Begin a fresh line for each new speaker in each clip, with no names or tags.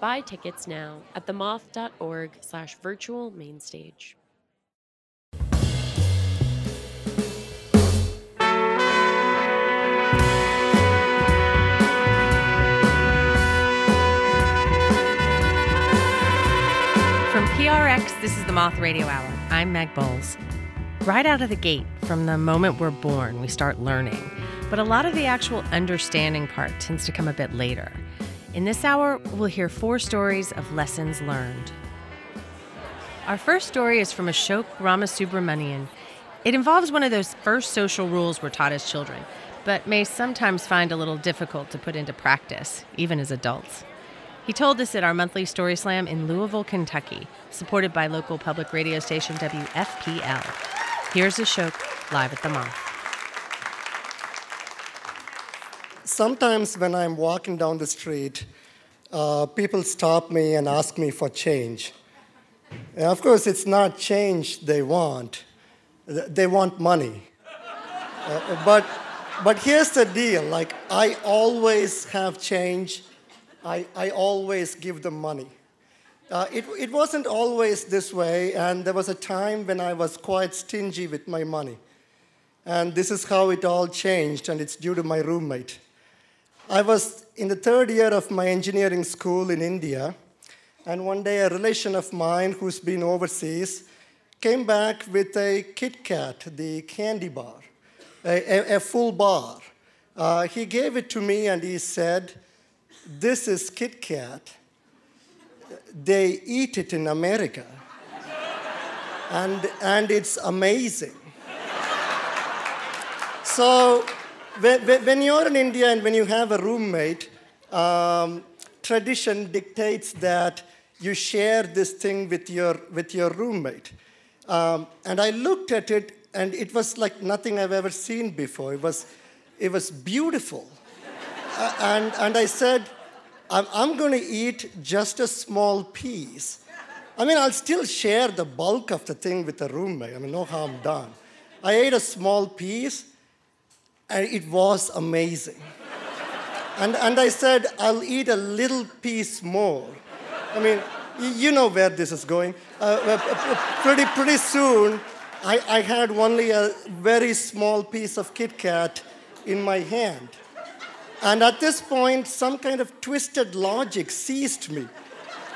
Buy tickets now at themoth.org slash virtual mainstage.
From PRX, this is the Moth Radio Hour. I'm Meg Bowles. Right out of the gate, from the moment we're born, we start learning. But a lot of the actual understanding part tends to come a bit later. In this hour, we'll hear four stories of lessons learned. Our first story is from Ashok Ramasubramanian. It involves one of those first social rules we're taught as children, but may sometimes find a little difficult to put into practice, even as adults. He told us at our monthly Story Slam in Louisville, Kentucky, supported by local public radio station WFPL. Here's Ashok live at the Moth.
Sometimes when I'm walking down the street, uh, people stop me and ask me for change. And of course, it's not change they want, they want money. Uh, but, but here's the deal like, I always have change I, I always give them money. Uh, it, it wasn't always this way, and there was a time when I was quite stingy with my money. And this is how it all changed, and it's due to my roommate. I was in the third year of my engineering school in India, and one day a relation of mine who's been overseas came back with a Kit Kat, the candy bar, a, a, a full bar. Uh, he gave it to me and he said, this is Kit Kat. They eat it in America. and, and it's amazing. so, when, you're in India and when you have a roommate, um, tradition dictates that you share this thing with your, with your roommate. Um, and I looked at it, and it was like nothing I've ever seen before. It was, it was beautiful. uh, and, and I said, I'm, I'm going to eat just a small piece. I mean, I'll still share the bulk of the thing with a roommate. I mean, no harm done. I ate a small piece, and it was amazing. and, and I said, I'll eat a little piece more. I mean, you know where this is going. Uh, uh, uh, pretty, pretty soon, I, I had only a very small piece of Kit Kat in my hand. And at this point, some kind of twisted logic seized me.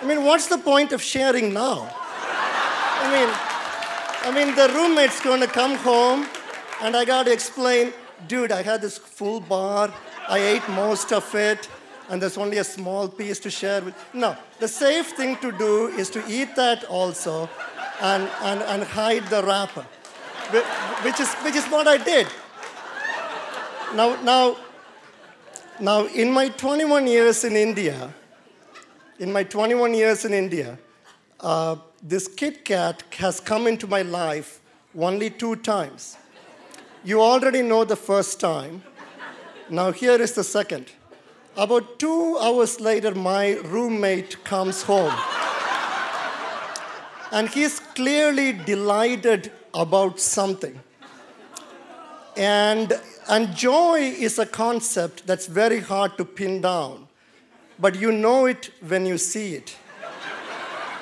I mean, what's the point of sharing now? I mean, I mean, the roommate's going to come home, and I got to explain, dude, I had this full bar, I ate most of it, and there's only a small piece to share with. No, the safe thing to do is to eat that also, and, and, and hide the wrapper, which is, which is what I did. Now, now, now, in my 21 years in India, in my 21 years in India, uh, this Kit Kat has come into my life only two times. You already know the first time. Now, here is the second. About two hours later, my roommate comes home. and he's clearly delighted about something. And and joy is a concept that's very hard to pin down, but you know it when you see it.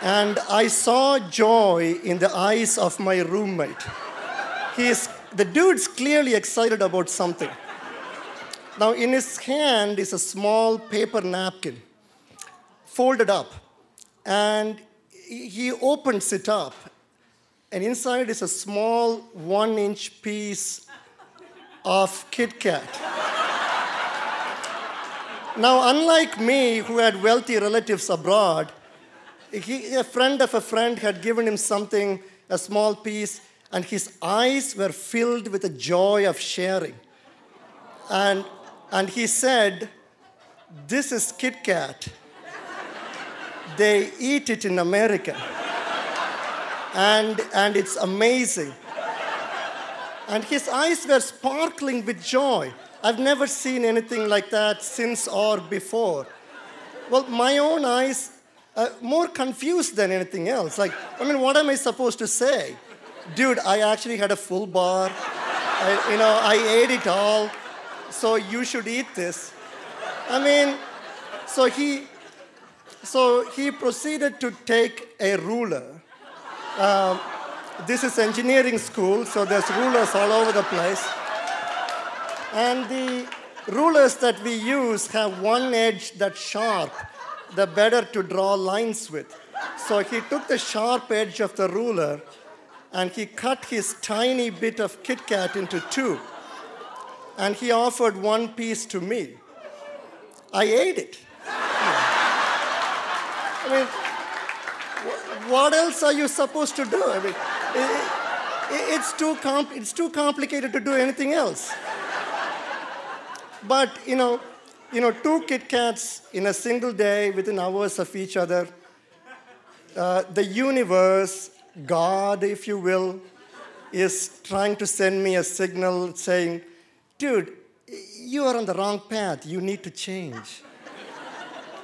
And I saw joy in the eyes of my roommate. He's, the dude's clearly excited about something. Now, in his hand is a small paper napkin, folded up, and he opens it up, and inside is a small one inch piece of Kit Kat. now, unlike me, who had wealthy relatives abroad, he, a friend of a friend had given him something, a small piece, and his eyes were filled with the joy of sharing. And, and he said, This is Kit Kat. They eat it in America. and, and it's amazing. And his eyes were sparkling with joy. I've never seen anything like that since or before. Well, my own eyes, uh, more confused than anything else. Like, I mean, what am I supposed to say? Dude, I actually had a full bar. I, you know, I ate it all, so you should eat this. I mean, so he, so he proceeded to take a ruler. Um, this is engineering school, so there's rulers all over the place. And the rulers that we use have one edge that's sharp, the better to draw lines with. So he took the sharp edge of the ruler and he cut his tiny bit of Kit Kat into two. And he offered one piece to me. I ate it. I mean, what else are you supposed to do? I mean, it's, too comp- it's too complicated to do anything else. But, you know, you know, two Kit Kats in a single day within hours of each other, uh, the universe, God, if you will, is trying to send me a signal saying, dude, you are on the wrong path. You need to change.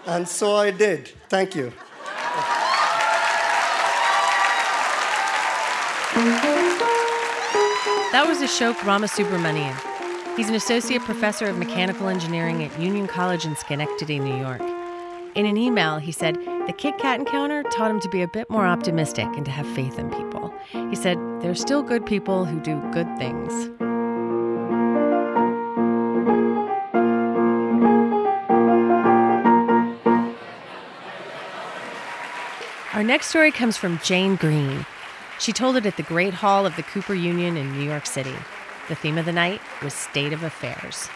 and so I did. Thank you.
That was Ashok Ramasubramanian. He's an associate professor of mechanical engineering at Union College in Schenectady, New York. In an email, he said the Kit Kat encounter taught him to be a bit more optimistic and to have faith in people. He said, There are still good people who do good things. Our next story comes from Jane Green. She told it at the Great Hall of the Cooper Union in New York City. The theme of the night was State of Affairs.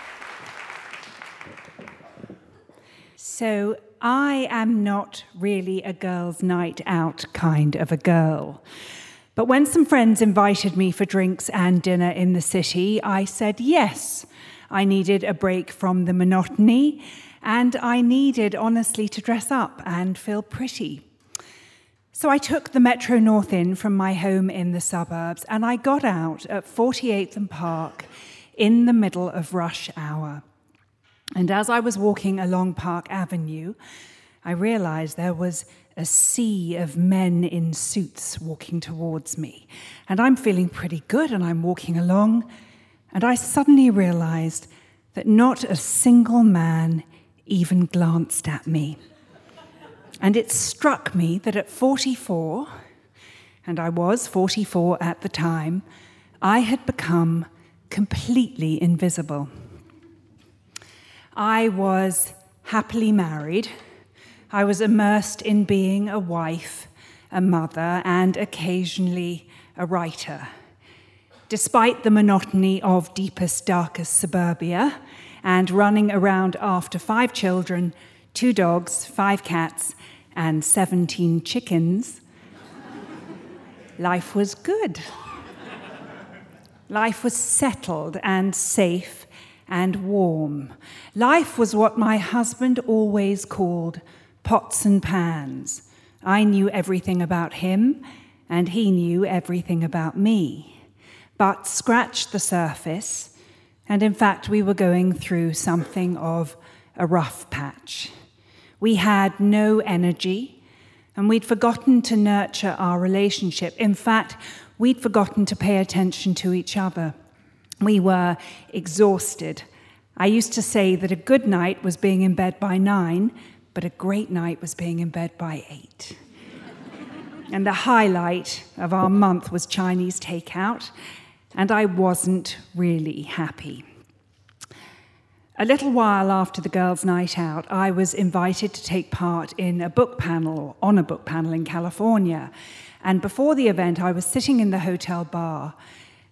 So, I am not really a girls' night out kind of a girl. But when some friends invited me for drinks and dinner in the city, I said yes. I needed a break from the monotony, and I needed, honestly, to dress up and feel pretty. So I took the Metro North in from my home in the suburbs and I got out at 48th and Park in the middle of rush hour. And as I was walking along Park Avenue, I realized there was a sea of men in suits walking towards me. And I'm feeling pretty good and I'm walking along. And I suddenly realized that not a single man even glanced at me. And it struck me that at 44, and I was 44 at the time, I had become completely invisible. I was happily married. I was immersed in being a wife, a mother, and occasionally a writer. Despite the monotony of deepest, darkest suburbia and running around after five children, two dogs, five cats, and 17 chickens, life was good. Life was settled and safe and warm. Life was what my husband always called pots and pans. I knew everything about him, and he knew everything about me. But scratched the surface, and in fact, we were going through something of a rough patch. We had no energy, and we'd forgotten to nurture our relationship. In fact, we'd forgotten to pay attention to each other. We were exhausted. I used to say that a good night was being in bed by nine, but a great night was being in bed by eight. and the highlight of our month was Chinese takeout, and I wasn't really happy. A little while after the girls' night out, I was invited to take part in a book panel, or on a book panel in California. And before the event, I was sitting in the hotel bar,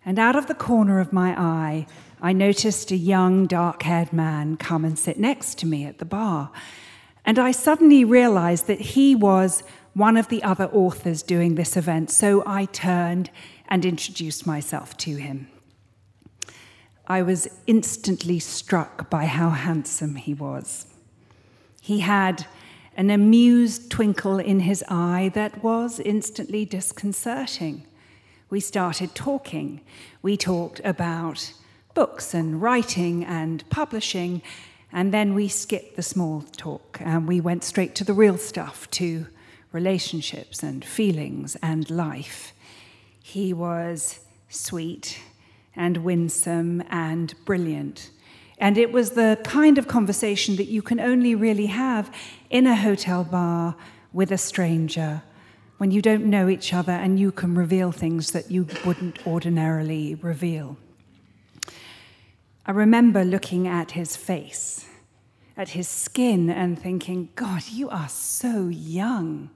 and out of the corner of my eye, I noticed a young, dark haired man come and sit next to me at the bar. And I suddenly realized that he was one of the other authors doing this event, so I turned and introduced myself to him. I was instantly struck by how handsome he was. He had an amused twinkle in his eye that was instantly disconcerting. We started talking. We talked about books and writing and publishing, and then we skipped the small talk and we went straight to the real stuff, to relationships and feelings and life. He was sweet and winsome and brilliant. And it was the kind of conversation that you can only really have in a hotel bar with a stranger when you don't know each other and you can reveal things that you wouldn't ordinarily reveal. I remember looking at his face, at his skin, and thinking, God, you are so young.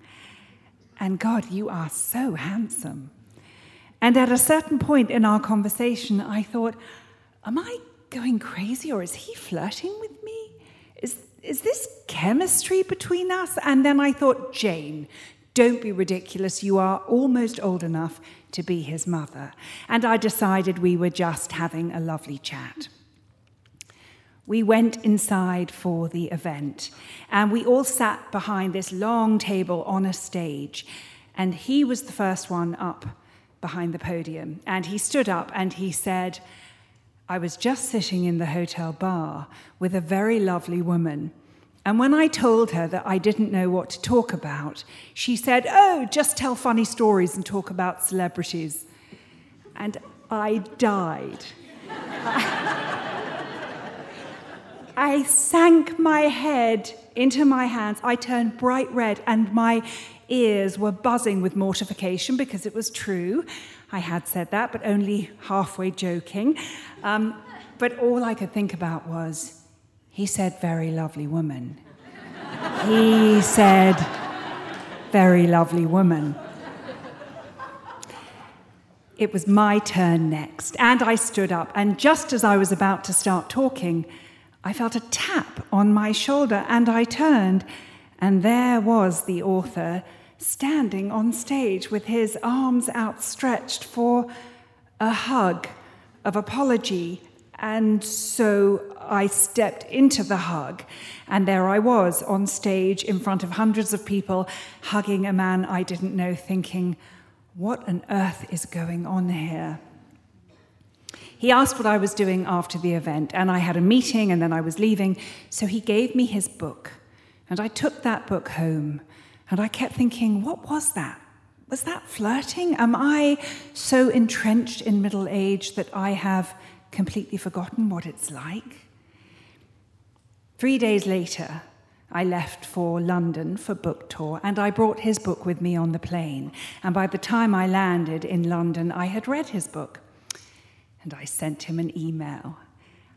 And God, you are so handsome. And at a certain point in our conversation, I thought, Am I going crazy or is he flirting with me? Is, is this chemistry between us? And then I thought, Jane, don't be ridiculous. You are almost old enough to be his mother. And I decided we were just having a lovely chat. We went inside for the event, and we all sat behind this long table on a stage. And he was the first one up behind the podium. And he stood up and he said, I was just sitting in the hotel bar with a very lovely woman. And when I told her that I didn't know what to talk about, she said, Oh, just tell funny stories and talk about celebrities. And I died. I sank my head into my hands. I turned bright red, and my ears were buzzing with mortification because it was true. I had said that, but only halfway joking. Um, but all I could think about was, he said, very lovely woman. he said, very lovely woman. It was my turn next, and I stood up, and just as I was about to start talking, I felt a tap on my shoulder, and I turned, and there was the author standing on stage with his arms outstretched for a hug of apology. And so I stepped into the hug, and there I was on stage in front of hundreds of people, hugging a man I didn't know, thinking, what on earth is going on here? He asked what I was doing after the event, and I had a meeting and then I was leaving, so he gave me his book. And I took that book home and I kept thinking, what was that? Was that flirting? Am I so entrenched in middle age that I have completely forgotten what it's like? Three days later, I left for London for book tour, and I brought his book with me on the plane. And by the time I landed in London, I had read his book. And I sent him an email.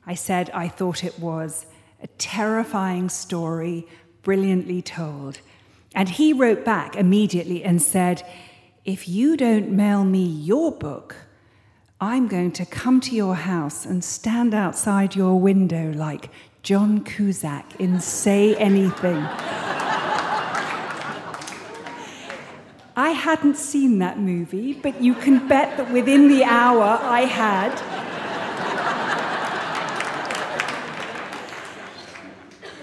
I said I thought it was a terrifying story, brilliantly told, and he wrote back immediately and said, If you don't mail me your book, I'm going to come to your house and stand outside your window like John Cusack in Say Anything. I hadn't seen that movie, but you can bet that within the hour I had.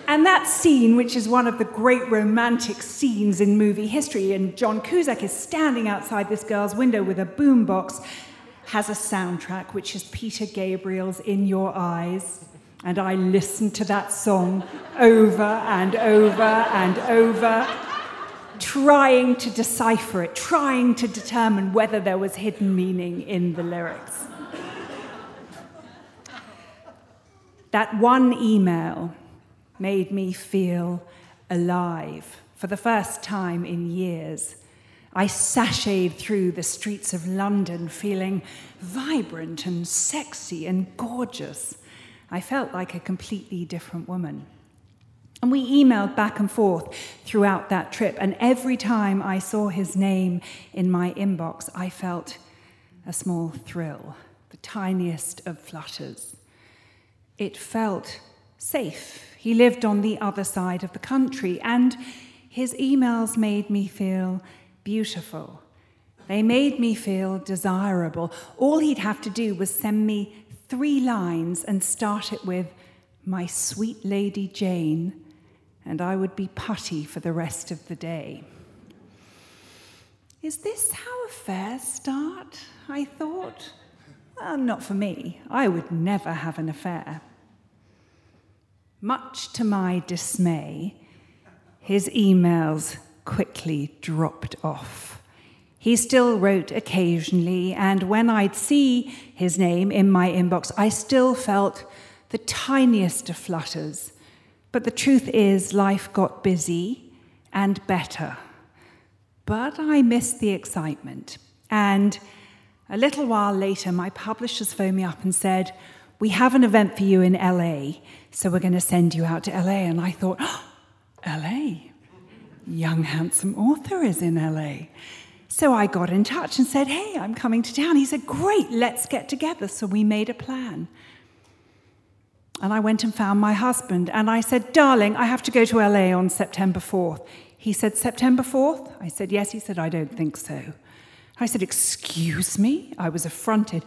And that scene, which is one of the great romantic scenes in movie history, and John Cusack is standing outside this girl's window with a boombox, has a soundtrack which is Peter Gabriel's In Your Eyes. And I listened to that song over and over and over, trying to decipher it, trying to determine whether there was hidden meaning in the lyrics. That one email made me feel alive for the first time in years. I sashayed through the streets of London feeling vibrant and sexy and gorgeous. I felt like a completely different woman. And we emailed back and forth throughout that trip, and every time I saw his name in my inbox, I felt a small thrill, the tiniest of flutters. It felt safe he lived on the other side of the country, and his emails made me feel beautiful. They made me feel desirable. All he'd have to do was send me three lines and start it with, My sweet Lady Jane, and I would be putty for the rest of the day. Is this how affairs start? I thought. Well, not for me. I would never have an affair. Much to my dismay, his emails quickly dropped off. He still wrote occasionally, and when I'd see his name in my inbox, I still felt the tiniest of flutters. But the truth is, life got busy and better. But I missed the excitement. And a little while later, my publishers phoned me up and said, We have an event for you in LA, so we're going to send you out to LA. And I thought, oh, LA? Young, handsome author is in LA. So I got in touch and said, Hey, I'm coming to town. He said, Great, let's get together. So we made a plan. And I went and found my husband and I said, Darling, I have to go to LA on September 4th. He said, September 4th? I said, Yes. He said, I don't think so. I said, Excuse me? I was affronted.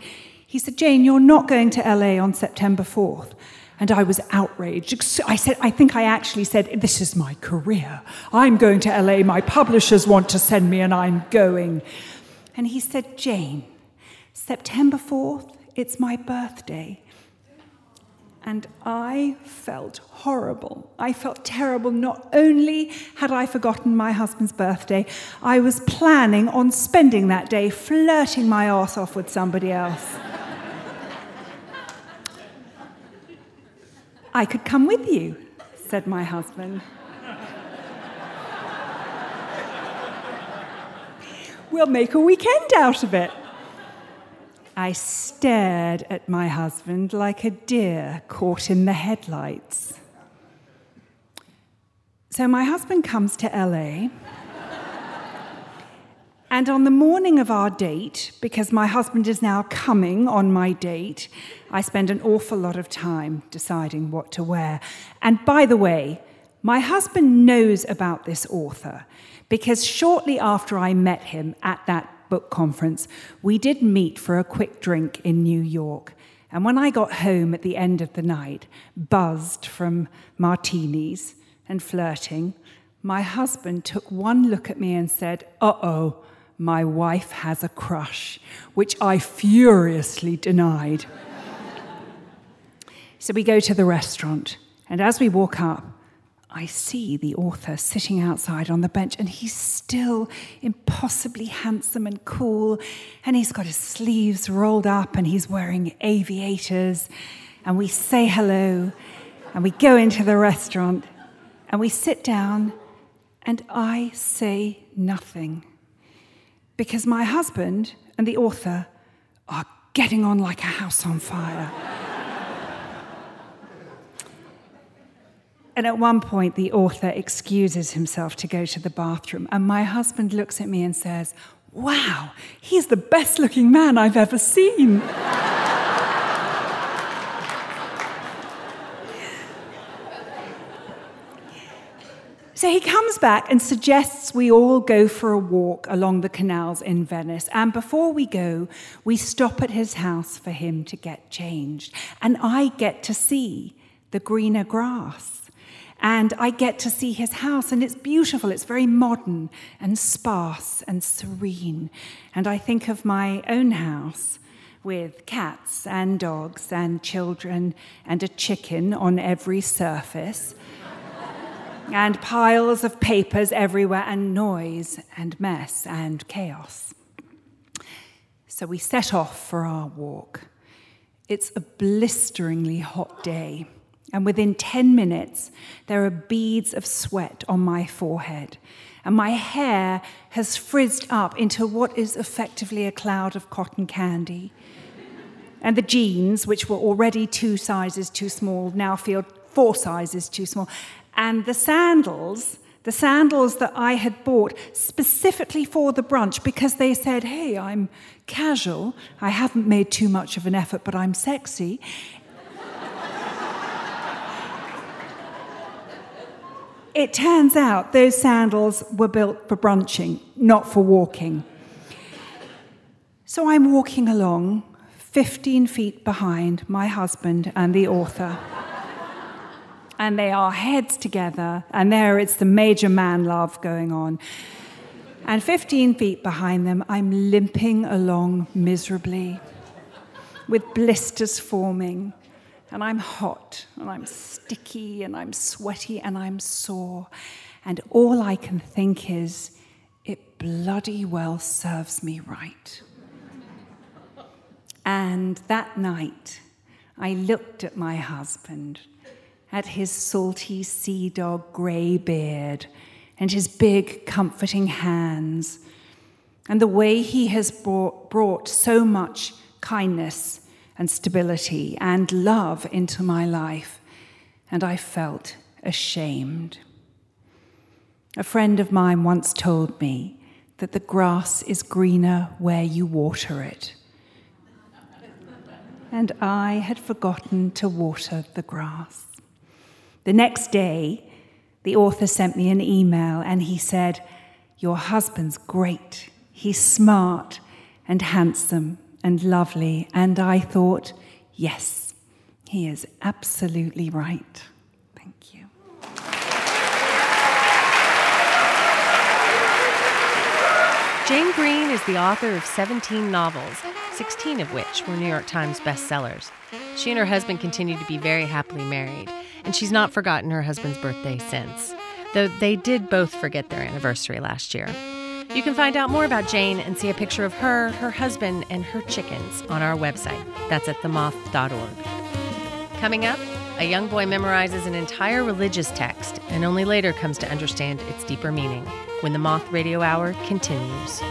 He said, Jane, you're not going to LA on September 4th. And I was outraged. I said, I think I actually said, This is my career. I'm going to LA. My publishers want to send me, and I'm going. And he said, Jane, September 4th, it's my birthday. And I felt horrible. I felt terrible. Not only had I forgotten my husband's birthday, I was planning on spending that day flirting my ass off with somebody else. I could come with you, said my husband. we'll make a weekend out of it. I stared at my husband like a deer caught in the headlights. So my husband comes to LA. And on the morning of our date, because my husband is now coming on my date, I spend an awful lot of time deciding what to wear. And by the way, my husband knows about this author because shortly after I met him at that book conference, we did meet for a quick drink in New York. And when I got home at the end of the night, buzzed from martinis and flirting, my husband took one look at me and said, Uh oh, my wife has a crush, which I furiously denied. so we go to the restaurant, and as we walk up, I see the author sitting outside on the bench, and he's still impossibly handsome and cool. And he's got his sleeves rolled up, and he's wearing aviators. And we say hello, and we go into the restaurant, and we sit down, and I say nothing. Because my husband and the author are getting on like a house on fire. And at one point, the author excuses himself to go to the bathroom. And my husband looks at me and says, Wow, he's the best looking man I've ever seen. So he comes back and suggests we all go for a walk along the canals in Venice. And before we go, we stop at his house for him to get changed. And I get to see the greener grass. And I get to see his house, and it's beautiful. It's very modern and sparse and serene. And I think of my own house with cats and dogs and children and a chicken on every surface, and piles of papers everywhere, and noise and mess and chaos. So we set off for our walk. It's a blisteringly hot day and within 10 minutes, there are beads of sweat on my forehead. And my hair has frizzed up into what is effectively a cloud of cotton candy. And the jeans, which were already two sizes too small, now feel four sizes too small. And the sandals, the sandals that I had bought specifically for the brunch because they said, hey, I'm casual, I haven't made too much of an effort, but I'm sexy. It turns out those sandals were built for brunching, not for walking. So I'm walking along, 15 feet behind my husband and the author. And they are heads together, and there it's the major man love going on. And 15 feet behind them, I'm limping along miserably with blisters forming. And I'm hot, and I'm sticky, and I'm sweaty, and I'm sore. And all I can think is, it bloody well serves me right. And that night, I looked at my husband, at his salty sea dog grey beard, and his big, comforting hands, and the way he has brought, brought so much kindness and stability and love into my life, and I felt ashamed. A friend of mine once told me that the grass is greener where you water it. And I had forgotten to water the grass. The next day, the author sent me an email and he said, Your husband's great. He's smart and handsome and lovely. And I thought, Yes, he is absolutely right. Thank you.
Jane Green is the author of 17 novels, 16 of which were New York Times bestsellers. She and her husband continue to be very happily married and she's not forgotten her husband's birthday since, though they did both forget their anniversary last year. You can find out more about Jane and see a picture of her, her husband, and her chickens on our website. That's at themoth.org. Coming up, a young boy memorizes an entire religious text and only later comes to understand its deeper meaning when the Moth Radio Hour continues.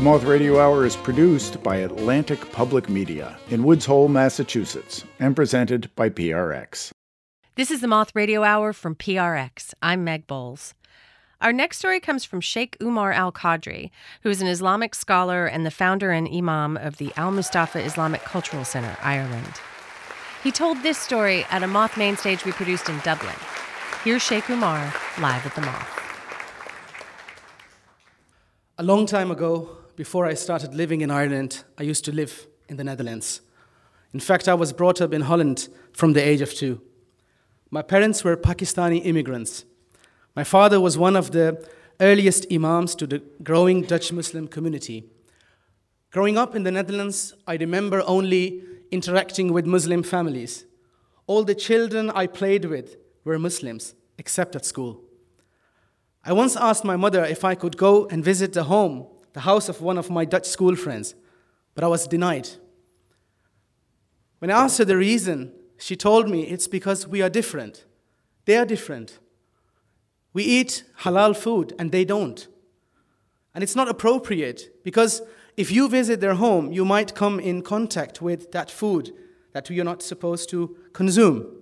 The Moth Radio Hour is produced by Atlantic Public Media in Woods Hole, Massachusetts, and presented by PRX.
This is the Moth Radio Hour from PRX. I'm Meg Bowles. Our next story comes from Sheikh Umar Al Qadri, who is an Islamic scholar and the founder and imam of the Al Mustafa Islamic Cultural Center, Ireland. He told this story at a Moth main stage we produced in Dublin. Here's Sheikh Umar live at the Moth.
A long time ago, before I started living in Ireland, I used to live in the Netherlands. In fact, I was brought up in Holland from the age of two. My parents were Pakistani immigrants. My father was one of the earliest imams to the growing Dutch Muslim community. Growing up in the Netherlands, I remember only interacting with Muslim families. All the children I played with were Muslims, except at school. I once asked my mother if I could go and visit the home the house of one of my Dutch school friends, but I was denied. When I asked her the reason, she told me it's because we are different. They are different. We eat halal food and they don't. And it's not appropriate because if you visit their home, you might come in contact with that food that you're not supposed to consume.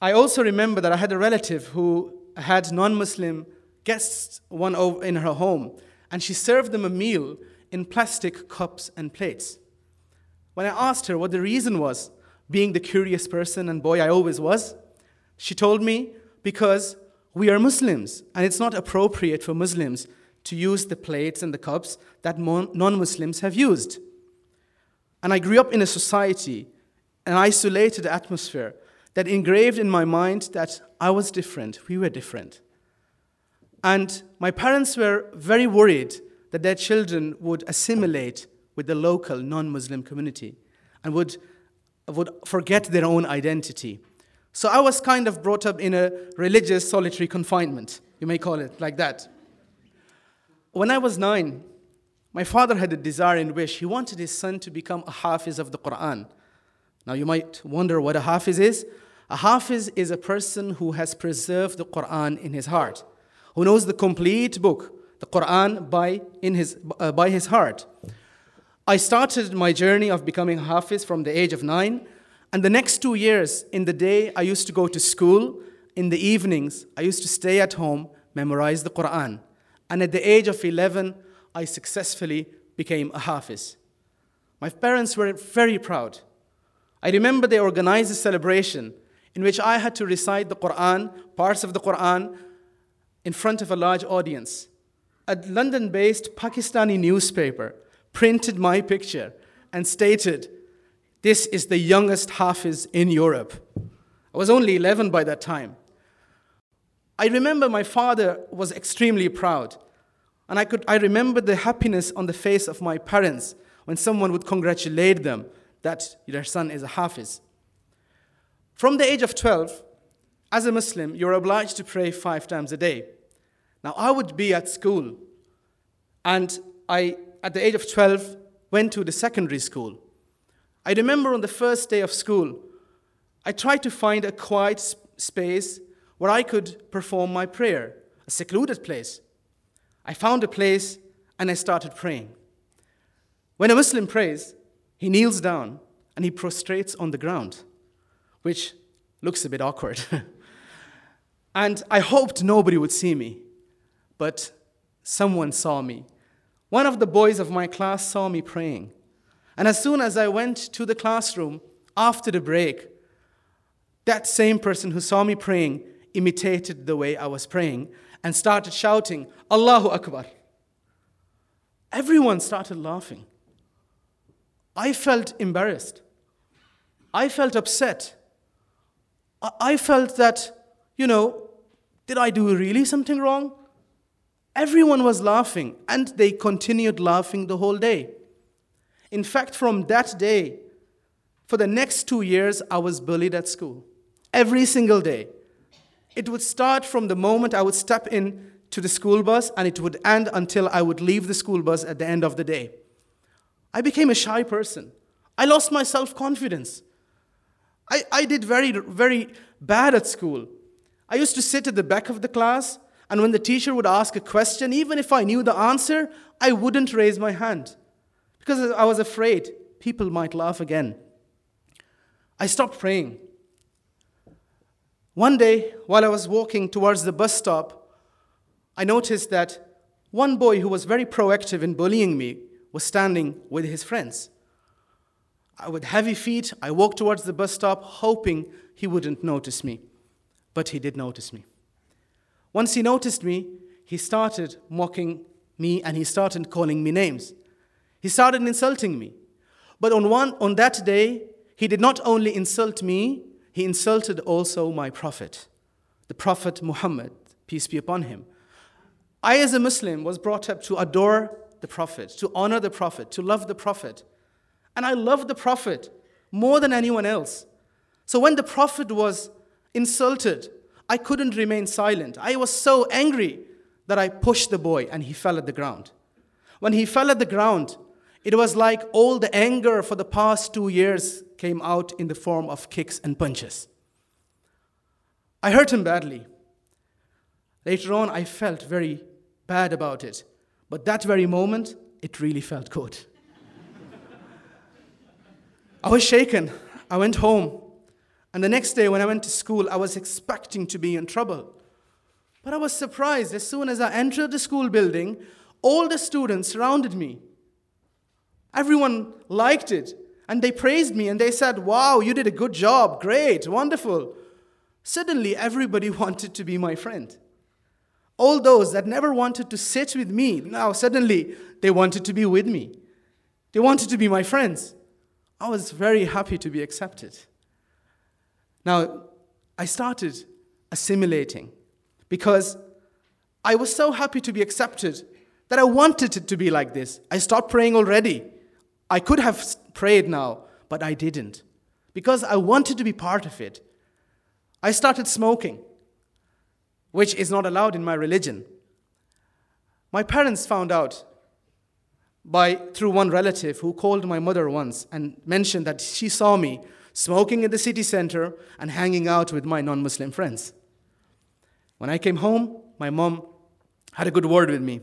I also remember that I had a relative who had non Muslim guests one in her home, and she served them a meal in plastic cups and plates. When I asked her what the reason was, being the curious person and boy I always was, she told me because we are Muslims and it's not appropriate for Muslims to use the plates and the cups that non Muslims have used. And I grew up in a society, an isolated atmosphere that engraved in my mind that I was different, we were different. And my parents were very worried that their children would assimilate with the local non Muslim community and would, would forget their own identity. So I was kind of brought up in a religious solitary confinement, you may call it like that. When I was nine, my father had a desire and wish. He wanted his son to become a hafiz of the Quran. Now you might wonder what a hafiz is. A hafiz is a person who has preserved the Quran in his heart who knows the complete book, the Quran, by, in his, uh, by his heart. I started my journey of becoming Hafiz from the age of nine, and the next two years, in the day, I used to go to school. In the evenings, I used to stay at home, memorize the Quran. And at the age of 11, I successfully became a Hafiz. My parents were very proud. I remember they organized a celebration in which I had to recite the Quran, parts of the Quran, in front of a large audience. A London based Pakistani newspaper printed my picture and stated, This is the youngest Hafiz in Europe. I was only 11 by that time. I remember my father was extremely proud. And I, could, I remember the happiness on the face of my parents when someone would congratulate them that their son is a Hafiz. From the age of 12, as a Muslim, you're obliged to pray five times a day. Now, I would be at school, and I, at the age of 12, went to the secondary school. I remember on the first day of school, I tried to find a quiet space where I could perform my prayer, a secluded place. I found a place and I started praying. When a Muslim prays, he kneels down and he prostrates on the ground, which looks a bit awkward. and I hoped nobody would see me, but someone saw me. One of the boys of my class saw me praying. And as soon as I went to the classroom after the break, that same person who saw me praying imitated the way I was praying and started shouting, Allahu Akbar. Everyone started laughing. I felt embarrassed. I felt upset. I felt that, you know, did I do really something wrong? Everyone was laughing, and they continued laughing the whole day. In fact, from that day, for the next two years, I was bullied at school. Every single day. It would start from the moment I would step in to the school bus, and it would end until I would leave the school bus at the end of the day. I became a shy person. I lost my self confidence. I, I did very, very bad at school. I used to sit at the back of the class, and when the teacher would ask a question, even if I knew the answer, I wouldn't raise my hand because I was afraid people might laugh again. I stopped praying. One day, while I was walking towards the bus stop, I noticed that one boy who was very proactive in bullying me was standing with his friends. With heavy feet, I walked towards the bus stop, hoping he wouldn't notice me. But he did notice me. Once he noticed me, he started mocking me and he started calling me names. He started insulting me. But on, one, on that day, he did not only insult me, he insulted also my prophet, the Prophet Muhammad, peace be upon him. I, as a Muslim, was brought up to adore the Prophet, to honor the Prophet, to love the Prophet. And I loved the Prophet more than anyone else. So when the Prophet was insulted, I couldn't remain silent. I was so angry that I pushed the boy and he fell at the ground. When he fell at the ground, it was like all the anger for the past two years came out in the form of kicks and punches. I hurt him badly. Later on, I felt very bad about it. But that very moment, it really felt good. I was shaken. I went home. And the next day, when I went to school, I was expecting to be in trouble. But I was surprised as soon as I entered the school building, all the students surrounded me. Everyone liked it, and they praised me, and they said, Wow, you did a good job, great, wonderful. Suddenly, everybody wanted to be my friend. All those that never wanted to sit with me, now suddenly they wanted to be with me. They wanted to be my friends. I was very happy to be accepted. Now, I started assimilating because I was so happy to be accepted that I wanted it to be like this. I stopped praying already. I could have prayed now, but I didn't because I wanted to be part of it. I started smoking, which is not allowed in my religion. My parents found out by through one relative who called my mother once and mentioned that she saw me smoking in the city center and hanging out with my non-Muslim friends. When I came home, my mom had a good word with me.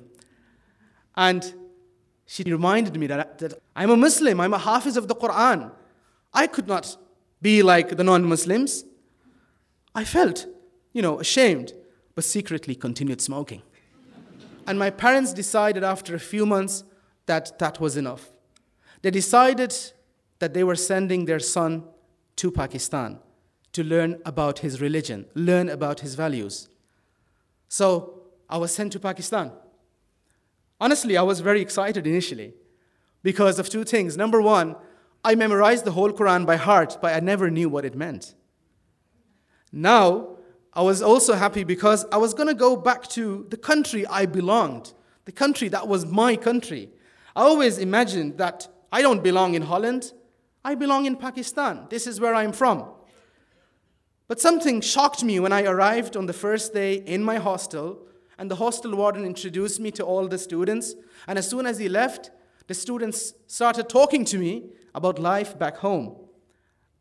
And she reminded me that, that I'm a Muslim, I'm a Hafiz of the Quran. I could not be like the non Muslims. I felt, you know, ashamed, but secretly continued smoking. and my parents decided after a few months that that was enough. They decided that they were sending their son to Pakistan to learn about his religion, learn about his values. So I was sent to Pakistan. Honestly, I was very excited initially because of two things. Number one, I memorized the whole Quran by heart, but I never knew what it meant. Now, I was also happy because I was going to go back to the country I belonged, the country that was my country. I always imagined that I don't belong in Holland, I belong in Pakistan. This is where I'm from. But something shocked me when I arrived on the first day in my hostel, and the hostel warden introduced me to all the students. And as soon as he left, the students started talking to me about life back home.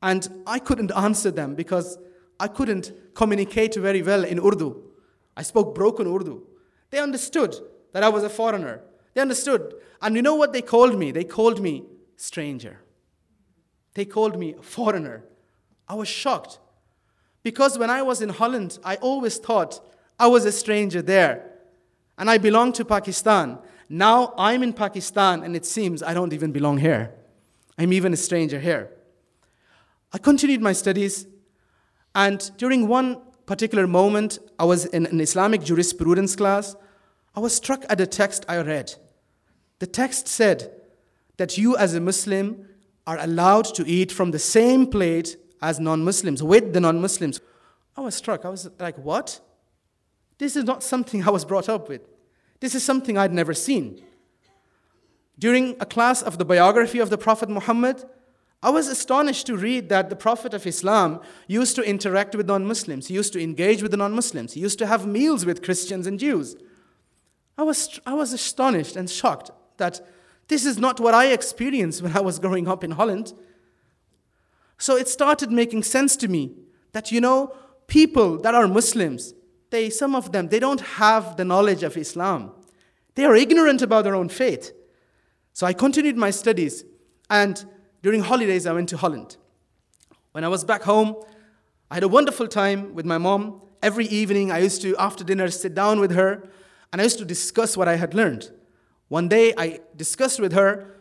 And I couldn't answer them because I couldn't communicate very well in Urdu. I spoke broken Urdu. They understood that I was a foreigner. They understood. And you know what they called me? They called me stranger. They called me a foreigner. I was shocked. Because when I was in Holland, I always thought I was a stranger there. And I belonged to Pakistan. Now I'm in Pakistan, and it seems I don't even belong here. I'm even a stranger here. I continued my studies, and during one particular moment, I was in an Islamic jurisprudence class. I was struck at a text I read. The text said that you, as a Muslim, are allowed to eat from the same plate as non Muslims, with the non Muslims. I was struck. I was like, what? This is not something I was brought up with. This is something I'd never seen. During a class of the biography of the Prophet Muhammad, I was astonished to read that the Prophet of Islam used to interact with non Muslims. He used to engage with the non Muslims. He used to have meals with Christians and Jews. I was, I was astonished and shocked that this is not what I experienced when I was growing up in Holland. So it started making sense to me that, you know, people that are Muslims, they, some of them, they don't have the knowledge of Islam. They are ignorant about their own faith. So I continued my studies, and during holidays, I went to Holland. When I was back home, I had a wonderful time with my mom. Every evening, I used to, after dinner, sit down with her, and I used to discuss what I had learned. One day, I discussed with her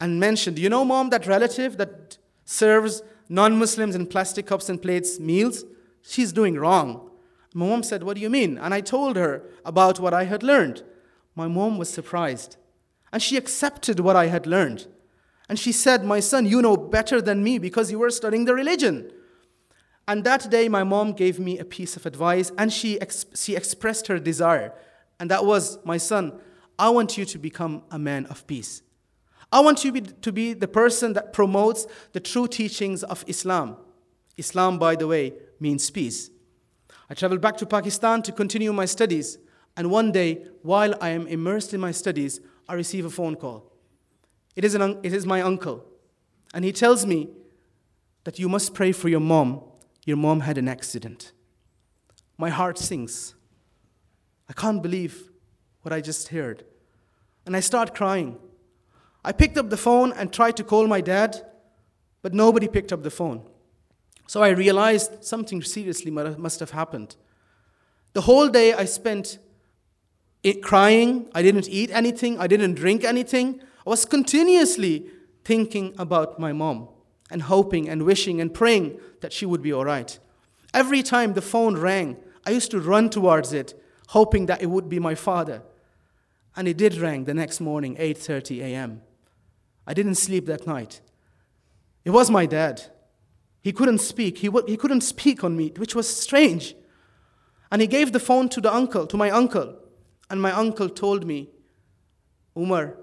and mentioned, You know, mom, that relative that serves non Muslims in plastic cups and plates meals? She's doing wrong. My mom said, What do you mean? And I told her about what I had learned. My mom was surprised. And she accepted what I had learned. And she said, My son, you know better than me because you were studying the religion. And that day, my mom gave me a piece of advice and she, ex- she expressed her desire. And that was, My son, I want you to become a man of peace. I want you be, to be the person that promotes the true teachings of Islam. Islam, by the way, means peace. I traveled back to Pakistan to continue my studies, and one day, while I am immersed in my studies, I receive a phone call. It is, an, it is my uncle, and he tells me that you must pray for your mom. Your mom had an accident. My heart sinks. I can't believe what I just heard. And I start crying. I picked up the phone and tried to call my dad, but nobody picked up the phone. So I realized something seriously must have happened. The whole day I spent crying. I didn't eat anything. I didn't drink anything. I was continuously thinking about my mom and hoping and wishing and praying that she would be all right. Every time the phone rang, I used to run towards it, hoping that it would be my father. And it did ring the next morning, 8:30 a.m. I didn't sleep that night. It was my dad. He couldn't speak. He, he couldn't speak on me, which was strange. And he gave the phone to the uncle, to my uncle. And my uncle told me, Umar,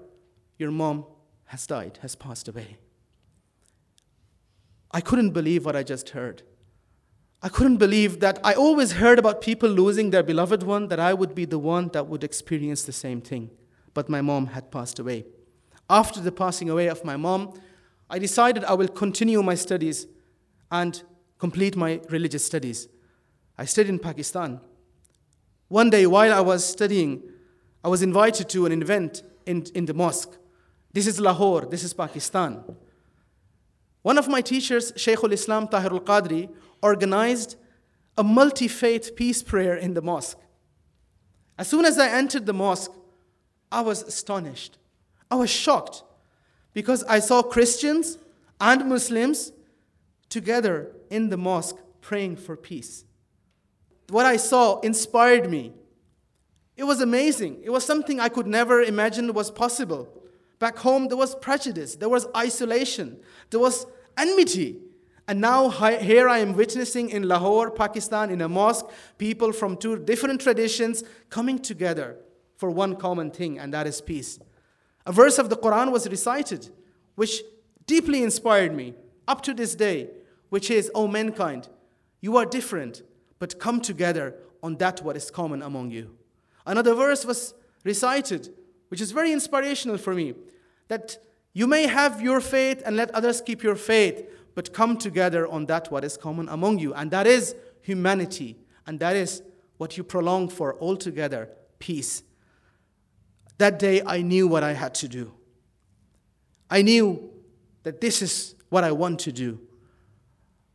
your mom has died, has passed away. I couldn't believe what I just heard. I couldn't believe that I always heard about people losing their beloved one, that I would be the one that would experience the same thing. But my mom had passed away. After the passing away of my mom, I decided I will continue my studies and complete my religious studies. I studied in Pakistan. One day, while I was studying, I was invited to an event in, in the mosque. This is Lahore, this is Pakistan. One of my teachers, Shaykhul Islam Tahir al Qadri, organized a multi faith peace prayer in the mosque. As soon as I entered the mosque, I was astonished. I was shocked because I saw Christians and Muslims together in the mosque praying for peace. What I saw inspired me. It was amazing. It was something I could never imagine was possible. Back home, there was prejudice, there was isolation, there was enmity. And now, here I am witnessing in Lahore, Pakistan, in a mosque, people from two different traditions coming together for one common thing, and that is peace. A verse of the Quran was recited, which deeply inspired me up to this day, which is, O mankind, you are different, but come together on that what is common among you. Another verse was recited, which is very inspirational for me, that you may have your faith and let others keep your faith, but come together on that what is common among you. And that is humanity. And that is what you prolong for altogether peace. That day I knew what I had to do. I knew that this is what I want to do.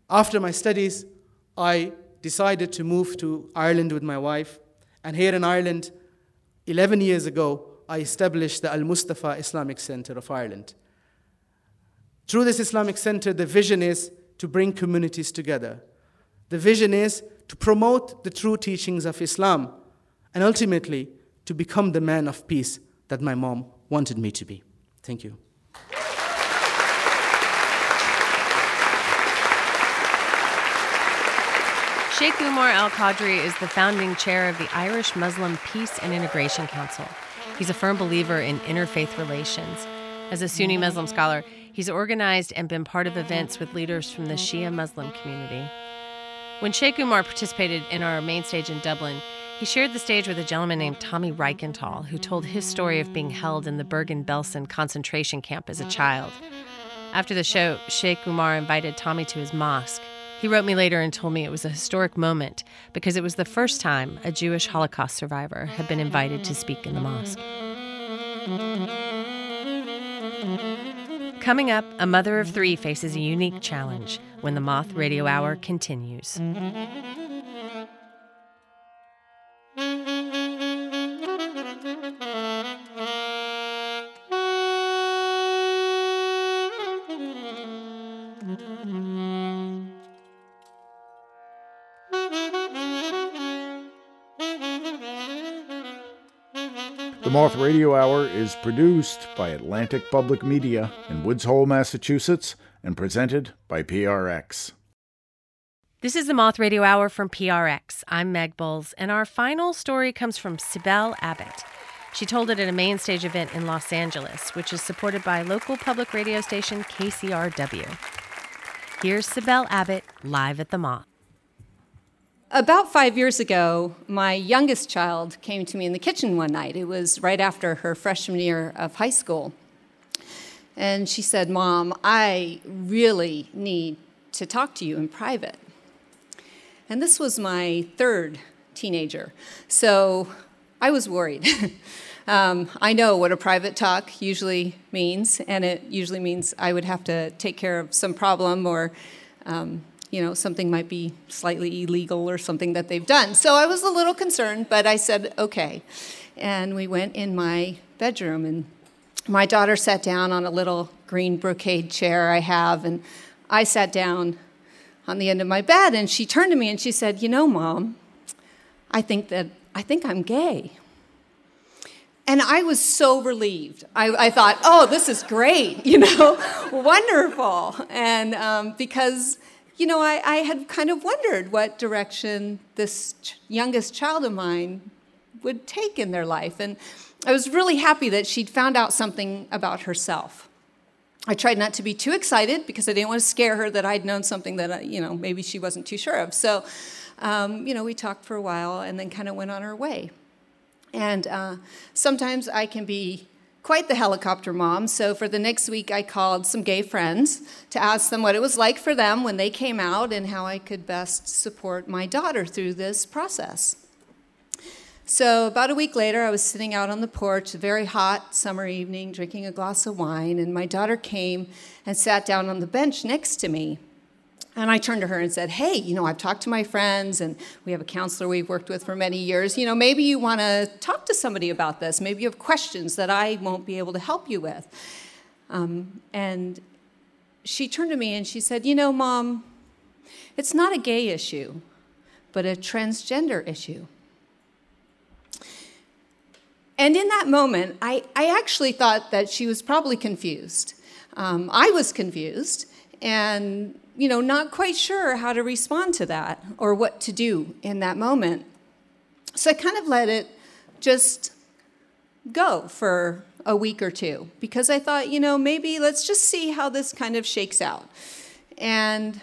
After my studies, I decided to move to Ireland with my wife. And here in Ireland, 11 years ago, I established the Al Mustafa Islamic Center of Ireland. Through this Islamic Center, the vision is to bring communities together. The vision is to promote the true teachings of Islam and ultimately to become the man of peace that my mom wanted me to be. Thank you.
Sheikh Umar Al Qadri is the founding chair of the Irish Muslim Peace and Integration Council. He's a firm believer in interfaith relations. As a Sunni Muslim scholar, He's organized and been part of events with leaders from the Shia Muslim community. When Sheikh Umar participated in our main stage in Dublin, he shared the stage with a gentleman named Tomi Reichental, who told his story of being held in the Bergen Belsen concentration camp as a child. After the show, Sheikh Umar invited Tommy to his mosque. He wrote me later and told me it was a historic moment because it was the first time a Jewish Holocaust survivor had been invited to speak in the mosque. Coming up, a mother of three faces a unique challenge when the Moth Radio Hour continues.
The Moth Radio Hour is produced by Atlantic Public Media in Woods Hole, Massachusetts, and presented by PRX.
This is the Moth Radio Hour from PRX. I'm Meg Bowles, and our final story comes from Cybele Abbett. She told it at a main stage event in Los Angeles, which is supported by local public radio station KCRW. Here's Cybele Abbett live at the Moth.
About five years ago, my youngest child came to me in the kitchen one night. It was right after her freshman year of high school. And she said, Mom, I really need to talk to you in private. And this was my third teenager. So I was worried. um, I know what a private talk usually means, and it usually means I would have to take care of some problem or um, you know, something might be slightly illegal or something that they've done. So I was a little concerned, but I said, okay. And we went in my bedroom, and my daughter sat down on a little green brocade chair I have, and I sat down on the end of my bed, and she turned to me and she said, You know, Mom, I think that I think I'm gay. And I was so relieved. I, I thought, oh, this is great, you know, wonderful. And um, because you know, I, I had kind of wondered what direction this ch- youngest child of mine would take in their life. And I was really happy that she'd found out something about herself. I tried not to be too excited because I didn't want to scare her that I'd known something that, uh, you know, maybe she wasn't too sure of. So, um, you know, we talked for a while and then kind of went on our way. And uh, sometimes I can be quite the helicopter mom. So for the next week, I called some gay friends to ask them what it was like for them when they came out and how I could best support my daughter through this process. So, about a week later, I was sitting out on the porch, a very hot summer evening, drinking a glass of wine, and my daughter came and sat down on the bench next to me. And I turned to her and said, Hey, you know, I've talked to my friends, and we have a counselor we've worked with for many years. You know, maybe you want to talk to somebody about this. Maybe you have questions that I won't be able to help you with. Um, and she turned to me and she said, You know, mom, it's not a gay issue, but a transgender issue. And in that moment, I, I actually thought that she was probably confused. Um, I was confused and, you know, not quite sure how to respond to that or what to do in that moment. So I kind of let it just go for a week or two because I thought, you know, maybe let's just see how this kind of shakes out. And,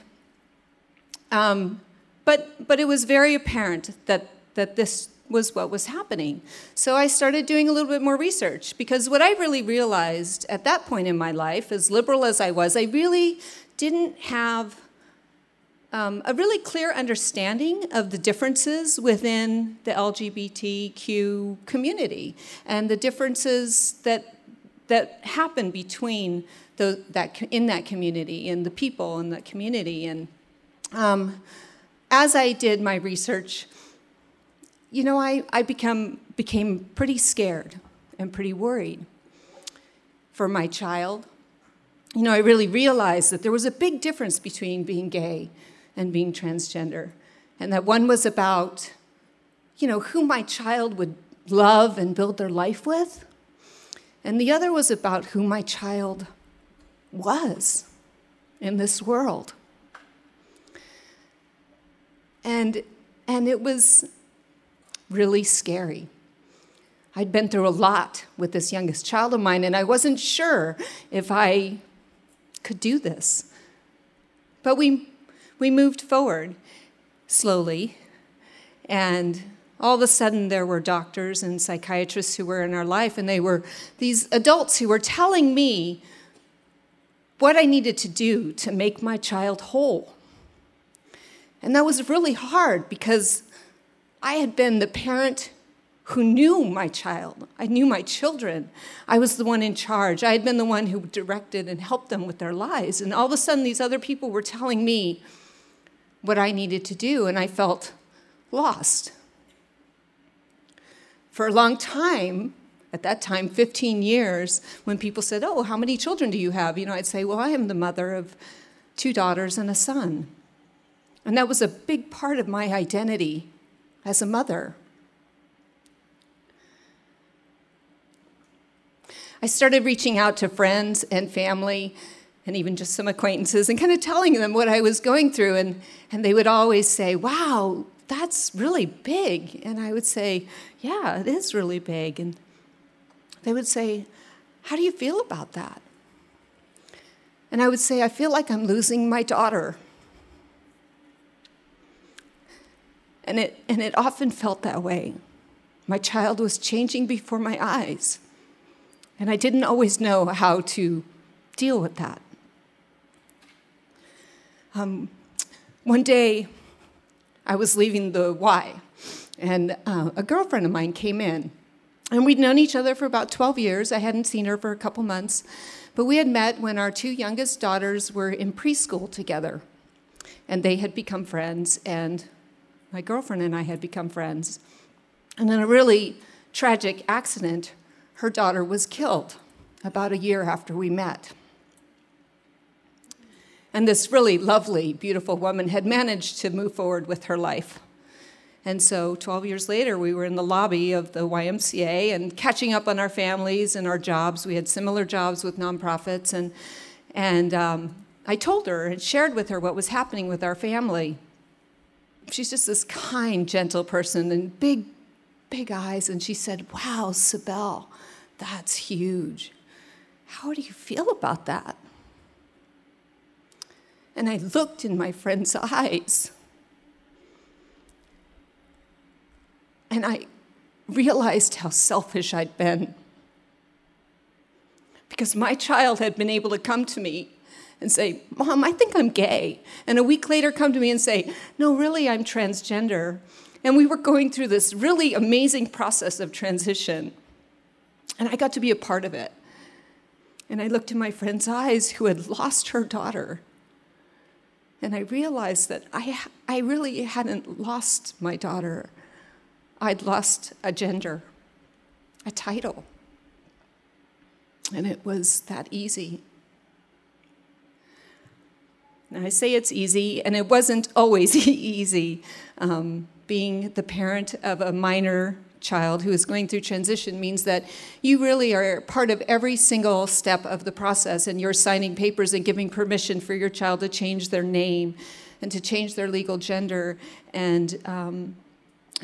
um, but, but it was very apparent that, that this was what was happening. So I started doing a little bit more research because what I really realized at that point in my life, as liberal as I was, I really didn't have um, a really clear understanding of the differences within the LGBTQ community and the differences that that happen between the, that in that community and the people in that community. And um, as I did my research, you know, I, I become, became pretty scared and pretty worried for my child. You know, I really realized that there was a big difference between being gay and being transgender, and that one was about, you know, who my child would love and build their life with, and the other was about who my child was in this world. And, and it was really scary. I'd been through a lot with this youngest child of mine, and I wasn't sure if I could do this. But we, we moved forward slowly, and all of a sudden there were doctors and psychiatrists who were in our life, and they were these adults who were telling me what I needed to do to make my child whole. And that was really hard because I had been the parent who knew my child. I knew my children. I was the one in charge. I had been the one who directed and helped them with their lives. And all of a sudden, these other people were telling me what I needed to do, and I felt lost. For a long time, at that time, 15 years, when people said, Oh, how many children do you have? You know, I'd say, Well, I am the mother of two daughters and a son. And that was a big part of my identity as a mother. I started reaching out to friends and family and even just some acquaintances and kind of telling them what I was going through. And, and they would always say, Wow, that's really big. And I would say, Yeah, it is really big. And they would say, How do you feel about that? And I would say, I feel like I'm losing my daughter. And it, and it often felt that way. My child was changing before my eyes. And I didn't always know how to deal with that. Um, one day, I was leaving the Y, and uh, a girlfriend of mine came in. And we'd known each other for about 12 years. I hadn't seen her for a couple months. But we had met when our two youngest daughters were in preschool together. And they had become friends, and my girlfriend and I had become friends. And in a really tragic accident, her daughter was killed about a year after we met. And this really lovely, beautiful woman had managed to move forward with her life. And so 12 years later, we were in the lobby of the YMCA and catching up on our families and our jobs. We had similar jobs with nonprofits. And, and um, I told her and shared with her what was happening with our family she's just this kind, gentle person and big, big eyes. And she said, Wow, Cybele, that's huge. How do you feel about that? And I looked in my friend's eyes. And I realized how selfish I'd been. Because my child had been able to come to me and say, Mom, I think I'm gay. And a week later come to me and say, No, really, I'm transgender. And we were going through this really amazing process of transition. And I got to be a part of it. And I looked in my friend's eyes who had lost her daughter. And I realized that I, I really hadn't lost my daughter. I'd lost a gender, a title. And it was that easy. And I say it's easy, and it wasn't always easy. Um, being the parent of a minor child who is going through transition means that you really are part of every single step of the process, and you're signing papers and giving permission for your child to change their name and to change their legal gender and um,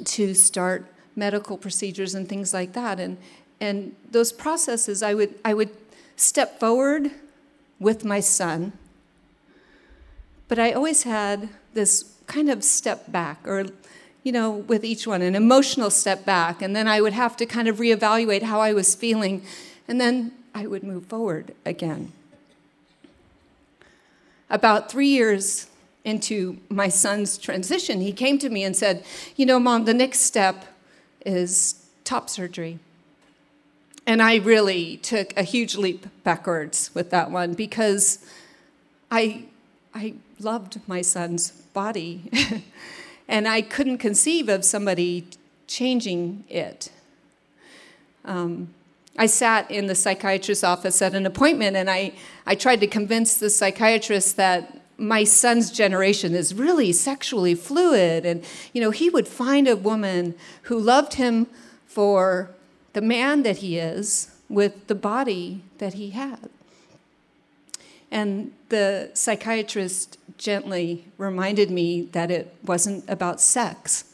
to start medical procedures and things like that. And, and those processes, I would, I would step forward with my son but I always had this kind of step back, or, you know, with each one, an emotional step back. And then I would have to kind of reevaluate how I was feeling. And then I would move forward again. About three years into my son's transition, he came to me and said, You know, mom, the next step is top surgery. And I really took a huge leap backwards with that one because I, I loved my son's body. and I couldn't conceive of somebody changing it. Um, I sat in the psychiatrist's office at an appointment and I, I tried to convince the psychiatrist that my son's generation is really sexually fluid and you know he would find a woman who loved him for the man that he is with the body that he had and the psychiatrist gently reminded me that it wasn't about sex,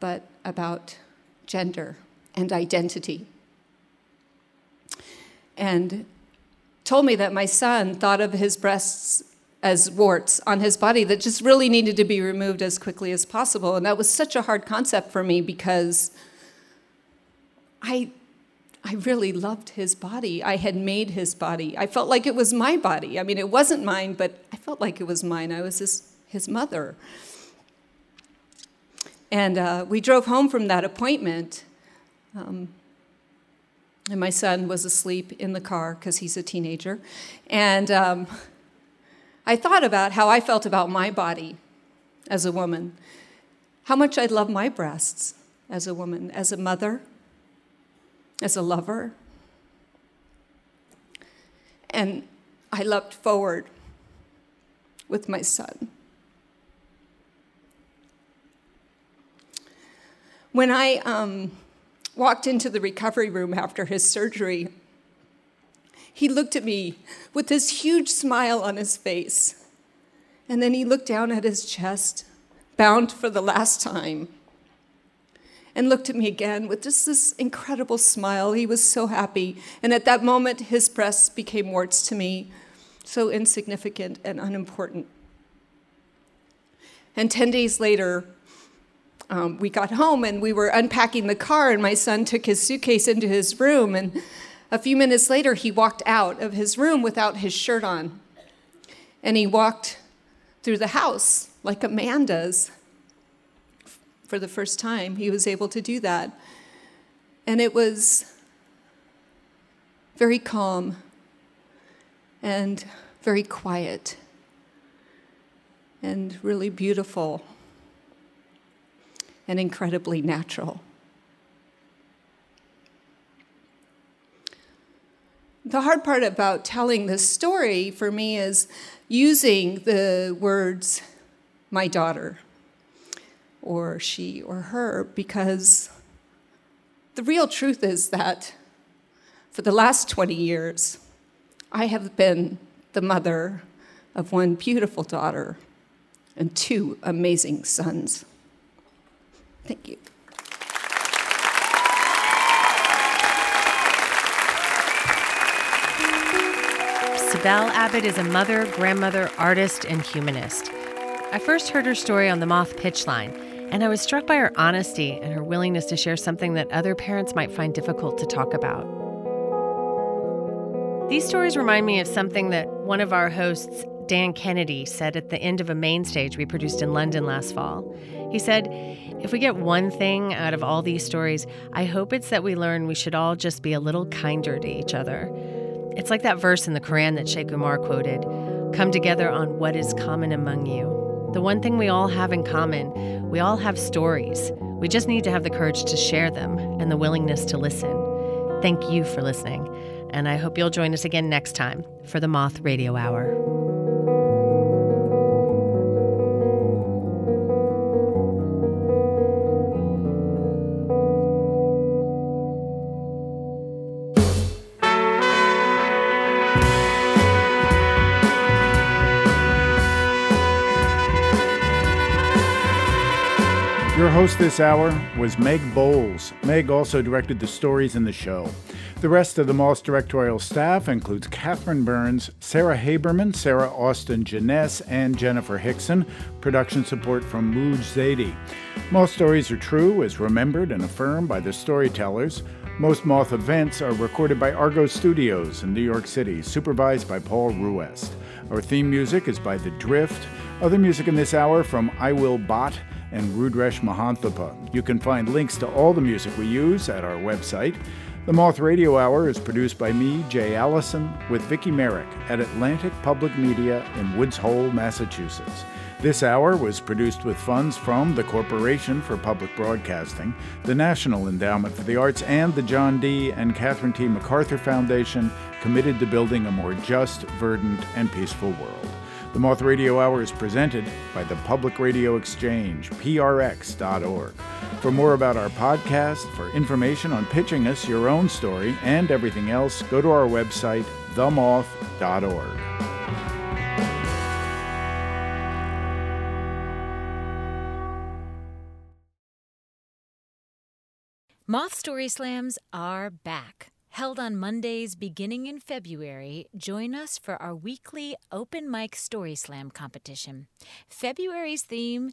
but about gender and identity. And told me that my son thought of his breasts as warts on his body that just really needed to be removed as quickly as possible. And that was such a hard concept for me because I I really loved his body. I had made his body. I felt like it was my body. I mean, it wasn't mine, but I felt like it was mine. I was his, his mother. And uh, we drove home from that appointment. Um, and my son was asleep in the car because he's a teenager. And um, I thought about how I felt about my body as a woman, how much I love my breasts as a woman, as a mother, as a lover. And I leapt forward with my son. When I um, walked into the recovery room after his surgery, he looked at me with this huge smile on his face. And then he looked down at his chest, bound for the last time and looked at me again with just this incredible smile. He was so happy. And at that moment, his breasts became warts to me, so insignificant and unimportant. And 10 days later, um, we got home and we were unpacking the car, and my son took his suitcase into his room. And a few minutes later, he walked out of his room without his shirt on. And he walked through the house like a man does for the first time, he was able to do that. And it was very calm and very quiet and really beautiful and incredibly natural. The hard part about telling this story for me is using the words, my daughter or she or her because the real truth is that for the last 20 years, I have been the mother of one beautiful daughter and two amazing sons. Thank you.
Cybele Abbett is a mother, grandmother, artist, and humanist. I first heard her story on the Moth Pitch Line and I was struck by her honesty and her willingness to share something that other parents might find difficult to talk about. These stories remind me of something that one of our hosts, Dan Kennedy, said at the end of a main stage we produced in London last fall. He said, If we get one thing out of all these stories, I hope it's that we learn we should all just be a little kinder to each other. It's like that verse in the Quran that Sheikh Umar quoted Come together on what is common among you. The one thing we all have in common, we all have stories. We just need to have the courage to share them and the willingness to listen. Thank you for listening. and I hope you'll join us again next time for the Moth Radio Hour.
Host this hour was Meg Bowles. Meg also directed the stories in the show. The rest of the Moth directorial staff includes Catherine Burns, Sarah Haberman, Sarah Austin Jenness, and Jennifer Hickson. Production support from Mooj Zadie. Moth stories are true, as remembered and affirmed by the storytellers. Most Moth events are recorded by Argo Studios in New York City, supervised by Paul Ruest. Our theme music is by The Drift. Other music in this hour from I Will Bot and Rudresh Mahanthappa. You can find links to all the music we use at our website. The Moth Radio Hour is produced by me, Jay Allison, with Vicki Merrick at Atlantic Public Media in Woods Hole, Massachusetts. This hour was produced with funds from the Corporation for Public Broadcasting, the National Endowment for the Arts, and the John D. and Catherine T. MacArthur Foundation, committed to building a more just, verdant, and peaceful world. The Moth Radio Hour is presented by the Public Radio Exchange, prx.org. For more about our podcast, for information on pitching us your own story, and everything else, go to our website, themoth.org.
Moth Story Slams are back. Held on Mondays beginning in February, join us for our weekly open mic story slam competition. February's theme